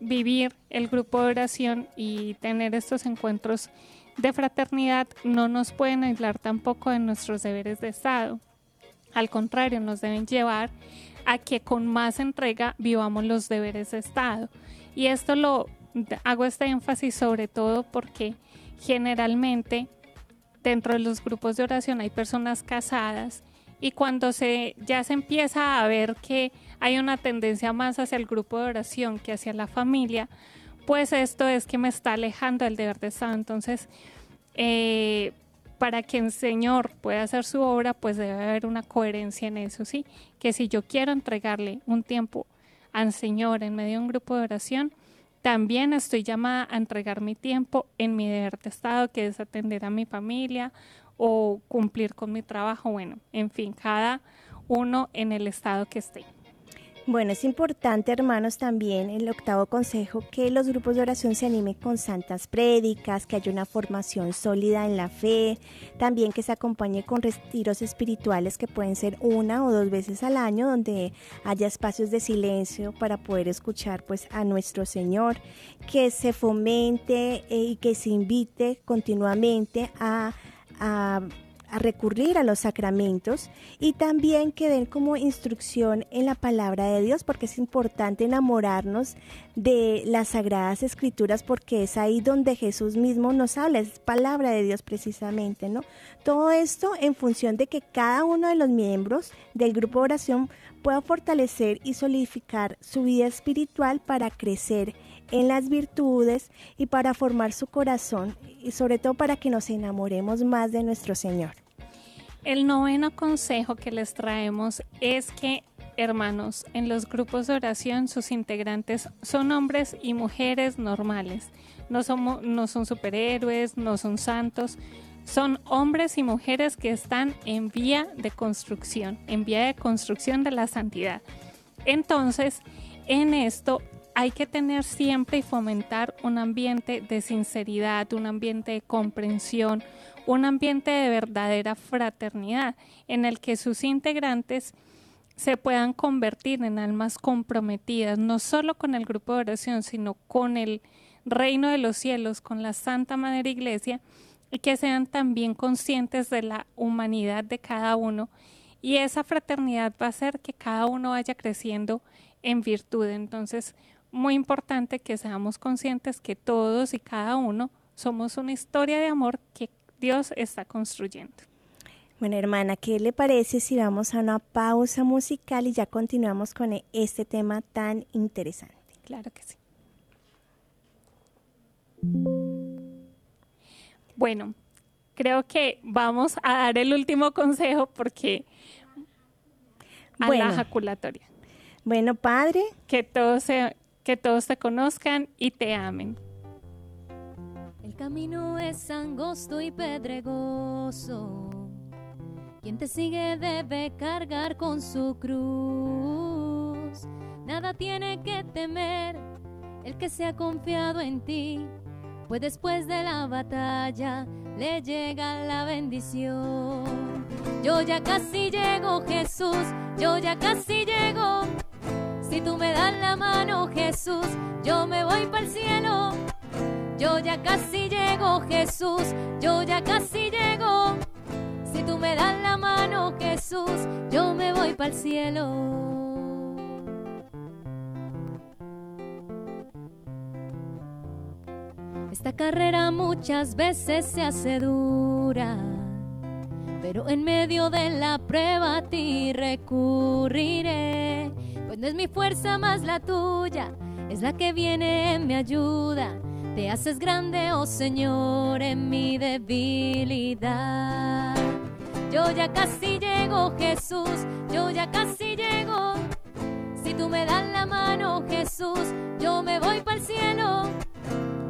Speaker 4: vivir el grupo de oración y tener estos encuentros de fraternidad no nos pueden aislar tampoco de nuestros deberes de Estado. Al contrario, nos deben llevar a que con más entrega vivamos los deberes de Estado. Y esto lo hago este énfasis sobre todo porque generalmente dentro de los grupos de oración hay personas casadas y cuando se ya se empieza a ver que hay una tendencia más hacia el grupo de oración que hacia la familia, pues esto es que me está alejando del deber de Estado. Entonces, eh, para que el Señor pueda hacer su obra, pues debe haber una coherencia en eso, ¿sí? Que si yo quiero entregarle un tiempo al Señor en medio de un grupo de oración, también estoy llamada a entregar mi tiempo en mi deber de Estado, que es atender a mi familia o cumplir con mi trabajo, bueno, en fin, cada uno en el estado que esté.
Speaker 3: Bueno, es importante, hermanos, también el octavo consejo que los grupos de oración se animen con santas prédicas, que haya una formación sólida en la fe, también que se acompañe con retiros espirituales que pueden ser una o dos veces al año, donde haya espacios de silencio para poder escuchar pues a nuestro Señor, que se fomente eh, y que se invite continuamente a, a a recurrir a los sacramentos y también que den como instrucción en la palabra de Dios, porque es importante enamorarnos de las sagradas escrituras, porque es ahí donde Jesús mismo nos habla, es palabra de Dios precisamente, ¿no? Todo esto en función de que cada uno de los miembros del grupo de oración pueda fortalecer y solidificar su vida espiritual para crecer en las virtudes y para formar su corazón y sobre todo para que nos enamoremos más de nuestro Señor.
Speaker 4: El noveno consejo que les traemos es que, hermanos, en los grupos de oración sus integrantes son hombres y mujeres normales. No, no son superhéroes, no son santos, son hombres y mujeres que están en vía de construcción, en vía de construcción de la santidad. Entonces, en esto hay que tener siempre y fomentar un ambiente de sinceridad, un ambiente de comprensión, un ambiente de verdadera fraternidad en el que sus integrantes se puedan convertir en almas comprometidas, no solo con el grupo de oración, sino con el reino de los cielos, con la Santa Madre Iglesia, y que sean también conscientes de la humanidad de cada uno. Y esa fraternidad va a hacer que cada uno vaya creciendo en virtud. Entonces, muy importante que seamos conscientes que todos y cada uno somos una historia de amor que Dios está construyendo.
Speaker 3: Bueno, hermana, ¿qué le parece si vamos a una pausa musical y ya continuamos con este tema tan interesante?
Speaker 4: Claro que sí. Bueno, creo que vamos a dar el último consejo porque a la jaculatoria.
Speaker 3: Bueno, padre.
Speaker 4: Que todos, se, que todos te conozcan y te amen.
Speaker 1: Camino es angosto y pedregoso. Quien te sigue debe cargar con su cruz. Nada tiene que temer el que se ha confiado en ti, pues después de la batalla le llega la bendición. Yo ya casi llego, Jesús, yo ya casi llego. Si tú me das la mano, Jesús, yo me voy para el cielo. Yo ya casi llego, Jesús, yo ya casi llego. Si tú me das la mano, Jesús, yo me voy para el cielo. Esta carrera muchas veces se hace dura, pero en medio de la prueba a ti recurriré pues no es mi fuerza más la tuya, es la que viene en mi ayuda. Te haces grande, oh Señor, en mi debilidad. Yo ya casi llego, Jesús, yo ya casi llego. Si tú me das la mano, Jesús, yo me voy para el cielo.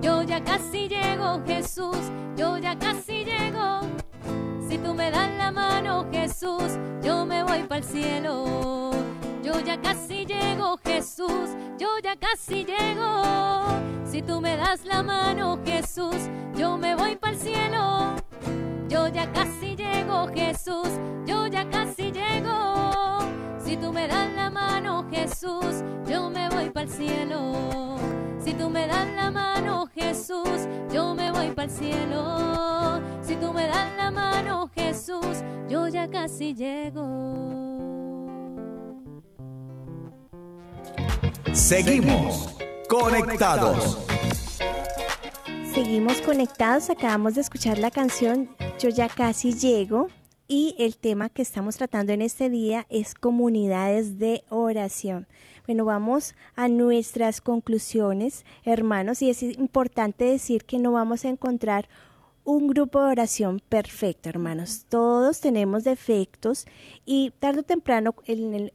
Speaker 1: Yo ya casi llego, Jesús, yo ya casi llego. Si tú me das la mano, Jesús, yo me voy para el cielo. Yo ya casi llego, Jesús, yo ya casi llego. Si tú me das la mano, Jesús, yo me voy para el cielo. Yo ya casi llego, Jesús, yo ya casi llego. Si tú me das la mano, Jesús, yo me voy para el cielo. Si tú me das la mano, Jesús, yo me voy para el cielo. Si tú me das la mano, Jesús, yo ya casi llego.
Speaker 2: Seguimos conectados.
Speaker 3: Seguimos conectados, acabamos de escuchar la canción Yo ya casi llego y el tema que estamos tratando en este día es comunidades de oración. Bueno, vamos a nuestras conclusiones, hermanos, y es importante decir que no vamos a encontrar un grupo de oración perfecto, hermanos. Todos tenemos defectos y tarde o temprano,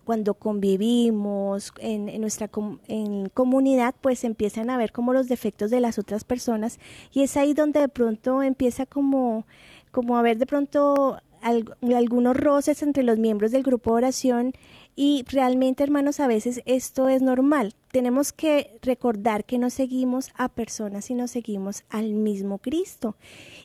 Speaker 3: cuando convivimos en, nuestra en comunidad, pues empiezan a ver como los defectos de las otras personas y es ahí donde de pronto empieza como, como a ver de pronto algunos roces entre los miembros del grupo de oración y realmente, hermanos, a veces esto es normal. Tenemos que recordar que no seguimos a personas, sino seguimos al mismo Cristo.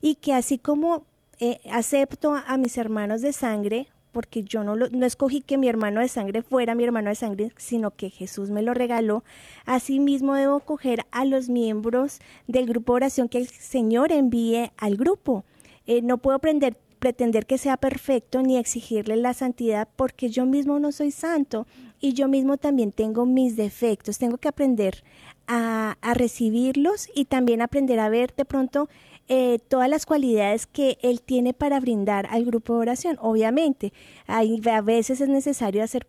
Speaker 3: Y que así como eh, acepto a, mis hermanos de sangre, porque yo no, no escogí que mi hermano de sangre fuera mi hermano de sangre, sino que Jesús me lo regaló. Asimismo debo coger a los miembros del grupo de oración que el Señor envíe al grupo. Eh, no puedo aprender pretender que sea perfecto ni exigirle la santidad porque yo mismo no soy santo y yo mismo también tengo mis defectos. Tengo que aprender a, a recibirlos y también aprender a ver de pronto eh, todas las cualidades que él tiene para brindar al grupo de oración. Obviamente, hay, a veces es necesario hacer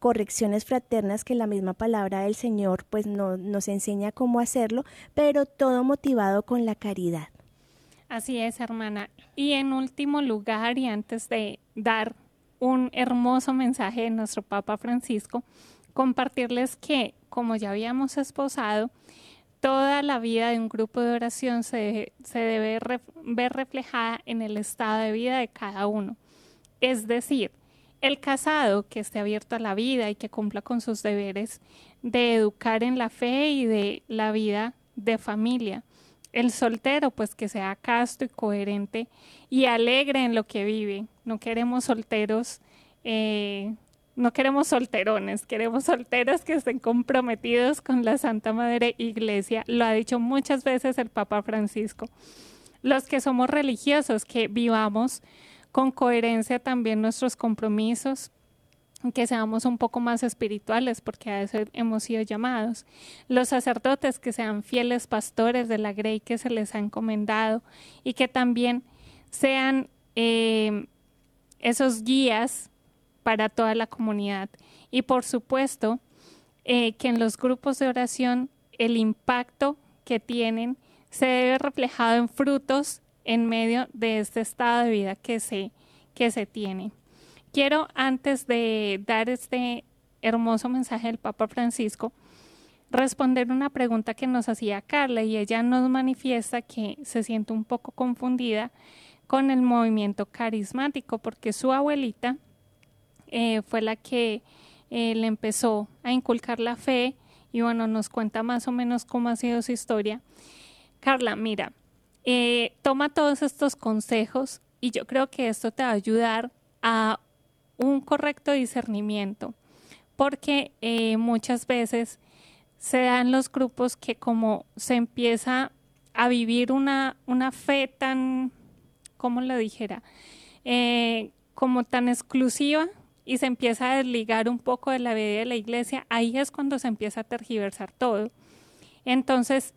Speaker 3: correcciones fraternas que la misma palabra del Señor pues no, nos enseña cómo hacerlo, pero todo motivado con la caridad.
Speaker 4: Así es, hermana. Y en último lugar, y antes de dar un hermoso mensaje de nuestro Papa Francisco, compartirles que, como ya habíamos esposado, toda la vida de un grupo de oración se, debe ver reflejada en el estado de vida de cada uno. Es decir, el casado que esté abierto a la vida y que cumpla con sus deberes de educar en la fe y de la vida de familia. El soltero, pues que sea casto y coherente y alegre en lo que vive. No queremos solteros eh, no queremos solterones, queremos solteros que estén comprometidos con la Santa Madre Iglesia. Lo ha dicho muchas veces el Papa Francisco. Los que somos religiosos, que vivamos con coherencia también nuestros compromisos, que seamos un poco más espirituales, porque a eso hemos sido llamados. Los sacerdotes que sean fieles pastores de la grey que se les ha encomendado y que también sean eh, esos guías para toda la comunidad. Y por supuesto, eh, que en los grupos de oración el impacto que tienen se debe reflejado en frutos en medio de este estado de vida que se, que se tiene. Quiero, antes de dar este hermoso mensaje del Papa Francisco, responder una pregunta que nos hacía Carla y ella nos manifiesta que se siente un poco confundida con el movimiento carismático porque su abuelita eh, fue la que eh, le empezó a inculcar la fe y bueno, nos cuenta más o menos cómo ha sido su historia. Carla, mira, eh, toma todos estos consejos y yo creo que esto te va a ayudar a un correcto discernimiento, porque muchas veces se dan los grupos que como se empieza a vivir una, una fe tan, ¿cómo lo dijera? como tan exclusiva y se empieza a desligar un poco de la vida de la iglesia, ahí es cuando se empieza a tergiversar todo. Entonces,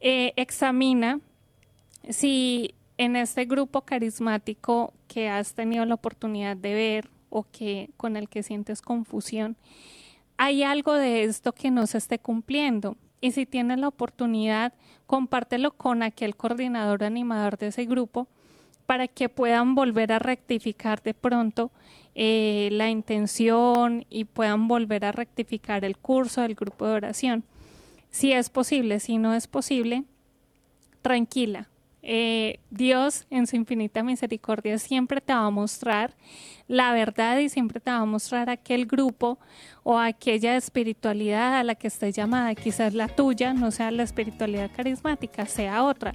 Speaker 4: eh, examina si en este grupo carismático que has tenido la oportunidad de ver o que con el que sientes confusión, hay algo de esto que no se esté cumpliendo. Y si tienes la oportunidad, compártelo con aquel coordinador animador de ese grupo para que puedan volver a rectificar de pronto eh, la intención y puedan volver a rectificar el curso del grupo de oración. Si es posible, si no es posible, tranquila. Eh, Dios en su infinita misericordia siempre te va a mostrar la verdad y siempre te va a mostrar aquel grupo o aquella espiritualidad a la que estés llamada. Quizás la tuya no sea la espiritualidad carismática, sea otra.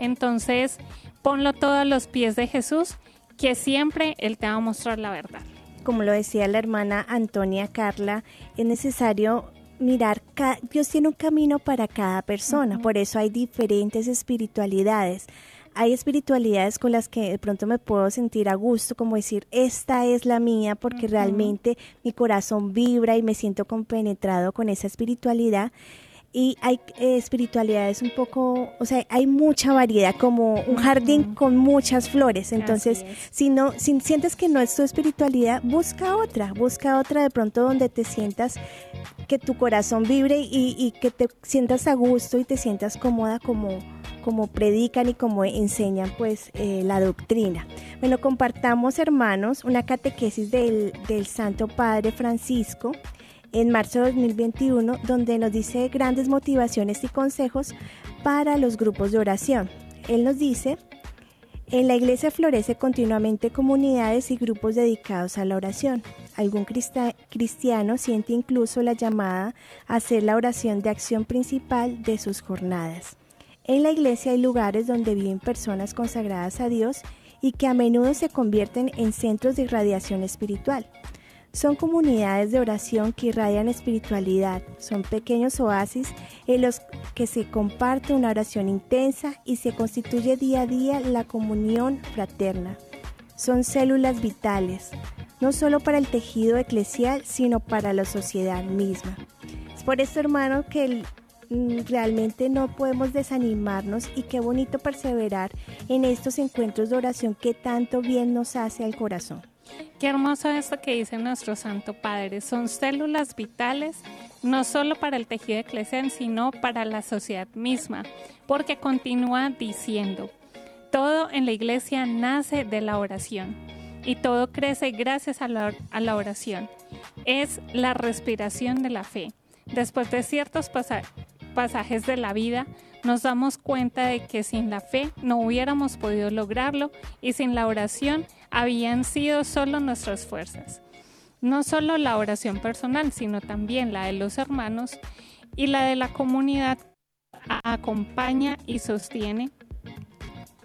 Speaker 4: Entonces, ponlo todo a los pies de Jesús, que siempre Él te va a mostrar la verdad.
Speaker 3: Como lo decía la hermana Antonia Carla, es necesario mirar, Dios tiene un camino para cada persona, por eso hay diferentes espiritualidades. Hay espiritualidades con las que de pronto me puedo sentir a gusto, como decir, esta es la mía, porque realmente mi corazón vibra y me siento compenetrado con esa espiritualidad y hay eh, espiritualidades un poco, o sea, hay mucha variedad, como un jardín con muchas flores. Entonces, si no, si sientes que no es tu espiritualidad, busca otra, busca otra de pronto donde te sientas que tu corazón vibre y, que te sientas a gusto y te sientas cómoda como como predican y como enseñan pues eh, la doctrina. Bueno, compartamos hermanos una catequesis del, del Santo Padre Francisco en marzo de 2021, donde nos dice grandes motivaciones y consejos para los grupos de oración. Él nos dice, en la iglesia florece continuamente comunidades y grupos dedicados a la oración. Algún cristiano siente incluso la llamada a hacer la oración de acción principal de sus jornadas. En la iglesia hay lugares donde viven personas consagradas a Dios y que a menudo se convierten en centros de irradiación espiritual. Son comunidades de oración que irradian espiritualidad, son pequeños oasis en los que se comparte una oración intensa y se constituye día a día la comunión fraterna. son células vitales, no solo para el tejido eclesial, sino para la sociedad misma. Es por esto, hermano, que mm, realmente no podemos desanimarnos y qué bonito perseverar en estos encuentros de oración que tanto bien nos hace al corazón.
Speaker 4: Qué hermoso esto que dice nuestro Santo Padre. Son células vitales no solo para el tejido eclesial, sino para la sociedad misma, porque continúa diciendo, todo en la iglesia nace de la oración y todo crece gracias a la, a la oración. Es la respiración de la fe. Después de ciertos pasajes de la vida, nos damos cuenta de que sin la fe no hubiéramos podido lograrlo y sin la oración habían sido solo nuestras fuerzas. No solo la oración personal, sino también la de los hermanos y la de la comunidad acompaña y sostiene,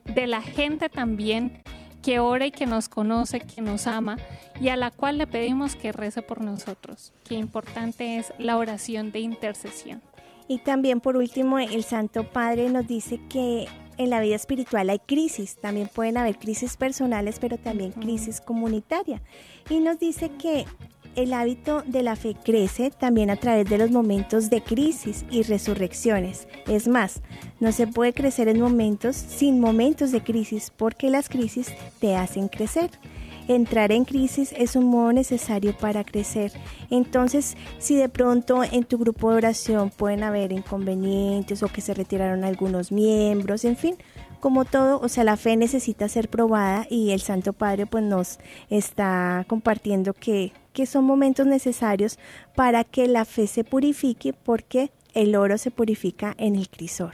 Speaker 4: de la gente también que ora y que nos conoce, que nos ama y a la cual le pedimos que rece por nosotros. Qué importante es la oración de intercesión.
Speaker 3: Y también por último, el Santo Padre nos dice que en la vida espiritual hay crisis, también pueden haber crisis personales, pero también crisis comunitaria. Y nos dice que el hábito de la fe crece también a través de los momentos de crisis y resurrecciones. Es más, no se puede crecer en momentos sin momentos de crisis porque las crisis te hacen crecer. Entrar en crisis es un modo necesario para crecer. Entonces, si de pronto en tu grupo de oración pueden haber inconvenientes o que se retiraron algunos miembros, en fin, como todo, o sea, la fe necesita ser probada y el Santo Padre pues nos está compartiendo que, que son momentos necesarios para que la fe se purifique porque el oro se purifica en el crisol.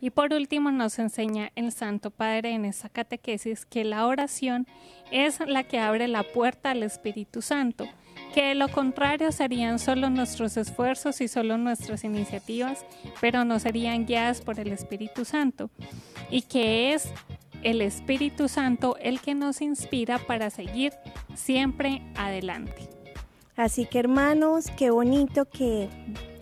Speaker 4: Y por último nos enseña el Santo Padre en esa catequesis que la oración es la que abre la puerta al Espíritu Santo, que de lo contrario serían solo nuestros esfuerzos y solo nuestras iniciativas, pero no serían guiadas por el Espíritu Santo, y que es el Espíritu Santo el que nos inspira para seguir siempre adelante.
Speaker 3: Así que hermanos, qué bonito que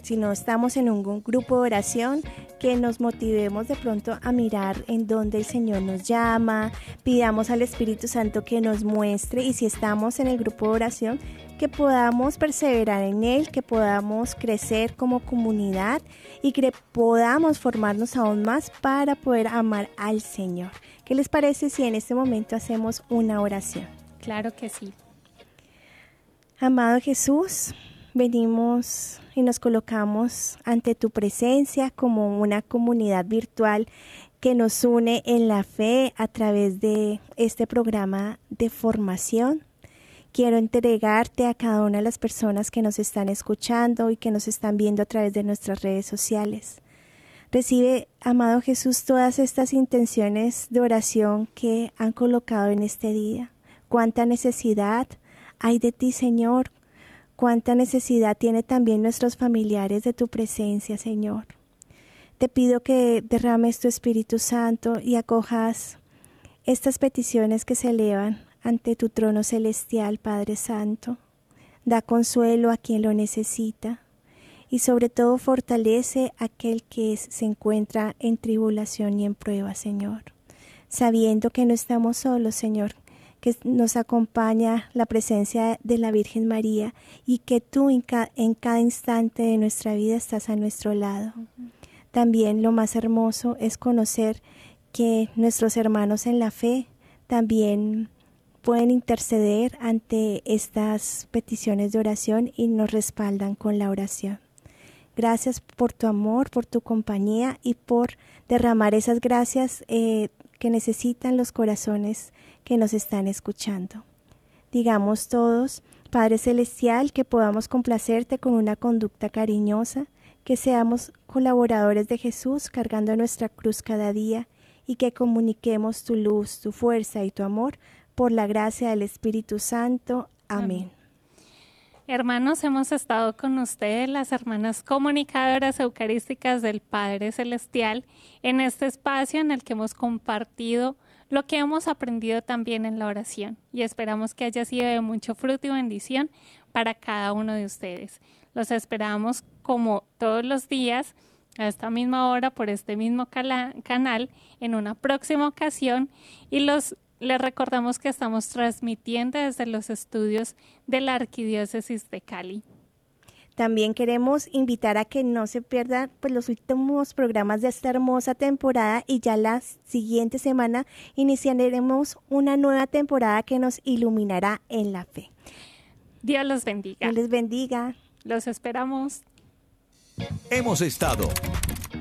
Speaker 3: si no estamos en un grupo de oración, que nos motivemos de pronto a mirar en dónde el Señor nos llama, pidamos al Espíritu Santo que nos muestre y si estamos en el grupo de oración, que podamos perseverar en él, que podamos crecer como comunidad y que podamos formarnos aún más para poder amar al Señor. ¿Qué les parece si en este momento hacemos una oración?
Speaker 4: Claro que sí.
Speaker 3: Amado Jesús, venimos y nos colocamos ante tu presencia como una comunidad virtual que nos une en la fe a través de este programa de formación. Quiero entregarte a cada una de las personas que nos están escuchando y que nos están viendo a través de nuestras redes sociales. Recibe, amado Jesús, todas estas intenciones de oración que han colocado en este día. Cuánta necesidad hay de ti, Señor, Cuánta necesidad tiene también nuestros familiares de tu presencia, Señor. Te pido que derrames tu Espíritu Santo y acojas estas peticiones que se elevan ante tu trono celestial, Padre Santo. Da consuelo a quien lo necesita y sobre todo fortalece a aquel que se encuentra en tribulación y en prueba, Señor. Sabiendo que no estamos solos, Señor, que nos acompaña la presencia de la Virgen María y que tú en, cada instante de nuestra vida estás a nuestro lado. También lo más hermoso es conocer que nuestros hermanos en la fe también pueden interceder ante estas peticiones de oración y nos respaldan con la oración. Gracias por tu amor, por tu compañía y por derramar esas gracias eh, que necesitan los corazones que nos están escuchando. Digamos todos, Padre Celestial, que podamos complacerte con una conducta cariñosa, que seamos colaboradores de Jesús cargando nuestra cruz cada día y que comuniquemos tu luz, tu fuerza y tu amor por la gracia del Espíritu Santo. Amén.
Speaker 4: Hermanos, hemos estado con ustedes, las hermanas comunicadoras eucarísticas del Padre Celestial, en este espacio en el que hemos compartido lo que hemos aprendido también en la oración y esperamos que haya sido de mucho fruto y bendición para cada uno de ustedes. Los esperamos como todos los días a esta misma hora por este mismo canal en una próxima ocasión y los Les recordamos que estamos transmitiendo desde los estudios de la Arquidiócesis de Cali.
Speaker 3: También queremos invitar a que no se pierdan pues, los últimos programas de esta hermosa temporada y ya la siguiente semana iniciaremos una nueva temporada que nos iluminará en la fe.
Speaker 4: Dios los bendiga.
Speaker 3: Dios les bendiga.
Speaker 4: Los esperamos.
Speaker 2: Hemos estado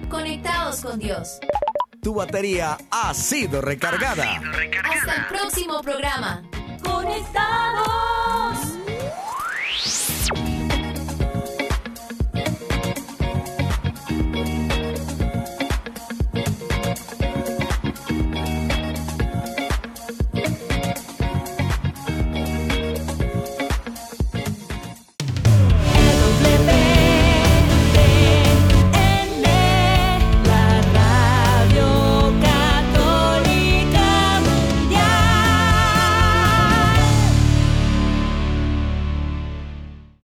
Speaker 5: Conectados con Dios.
Speaker 2: Tu batería ha sido recargada.
Speaker 5: Hasta el próximo programa.
Speaker 1: Conectados.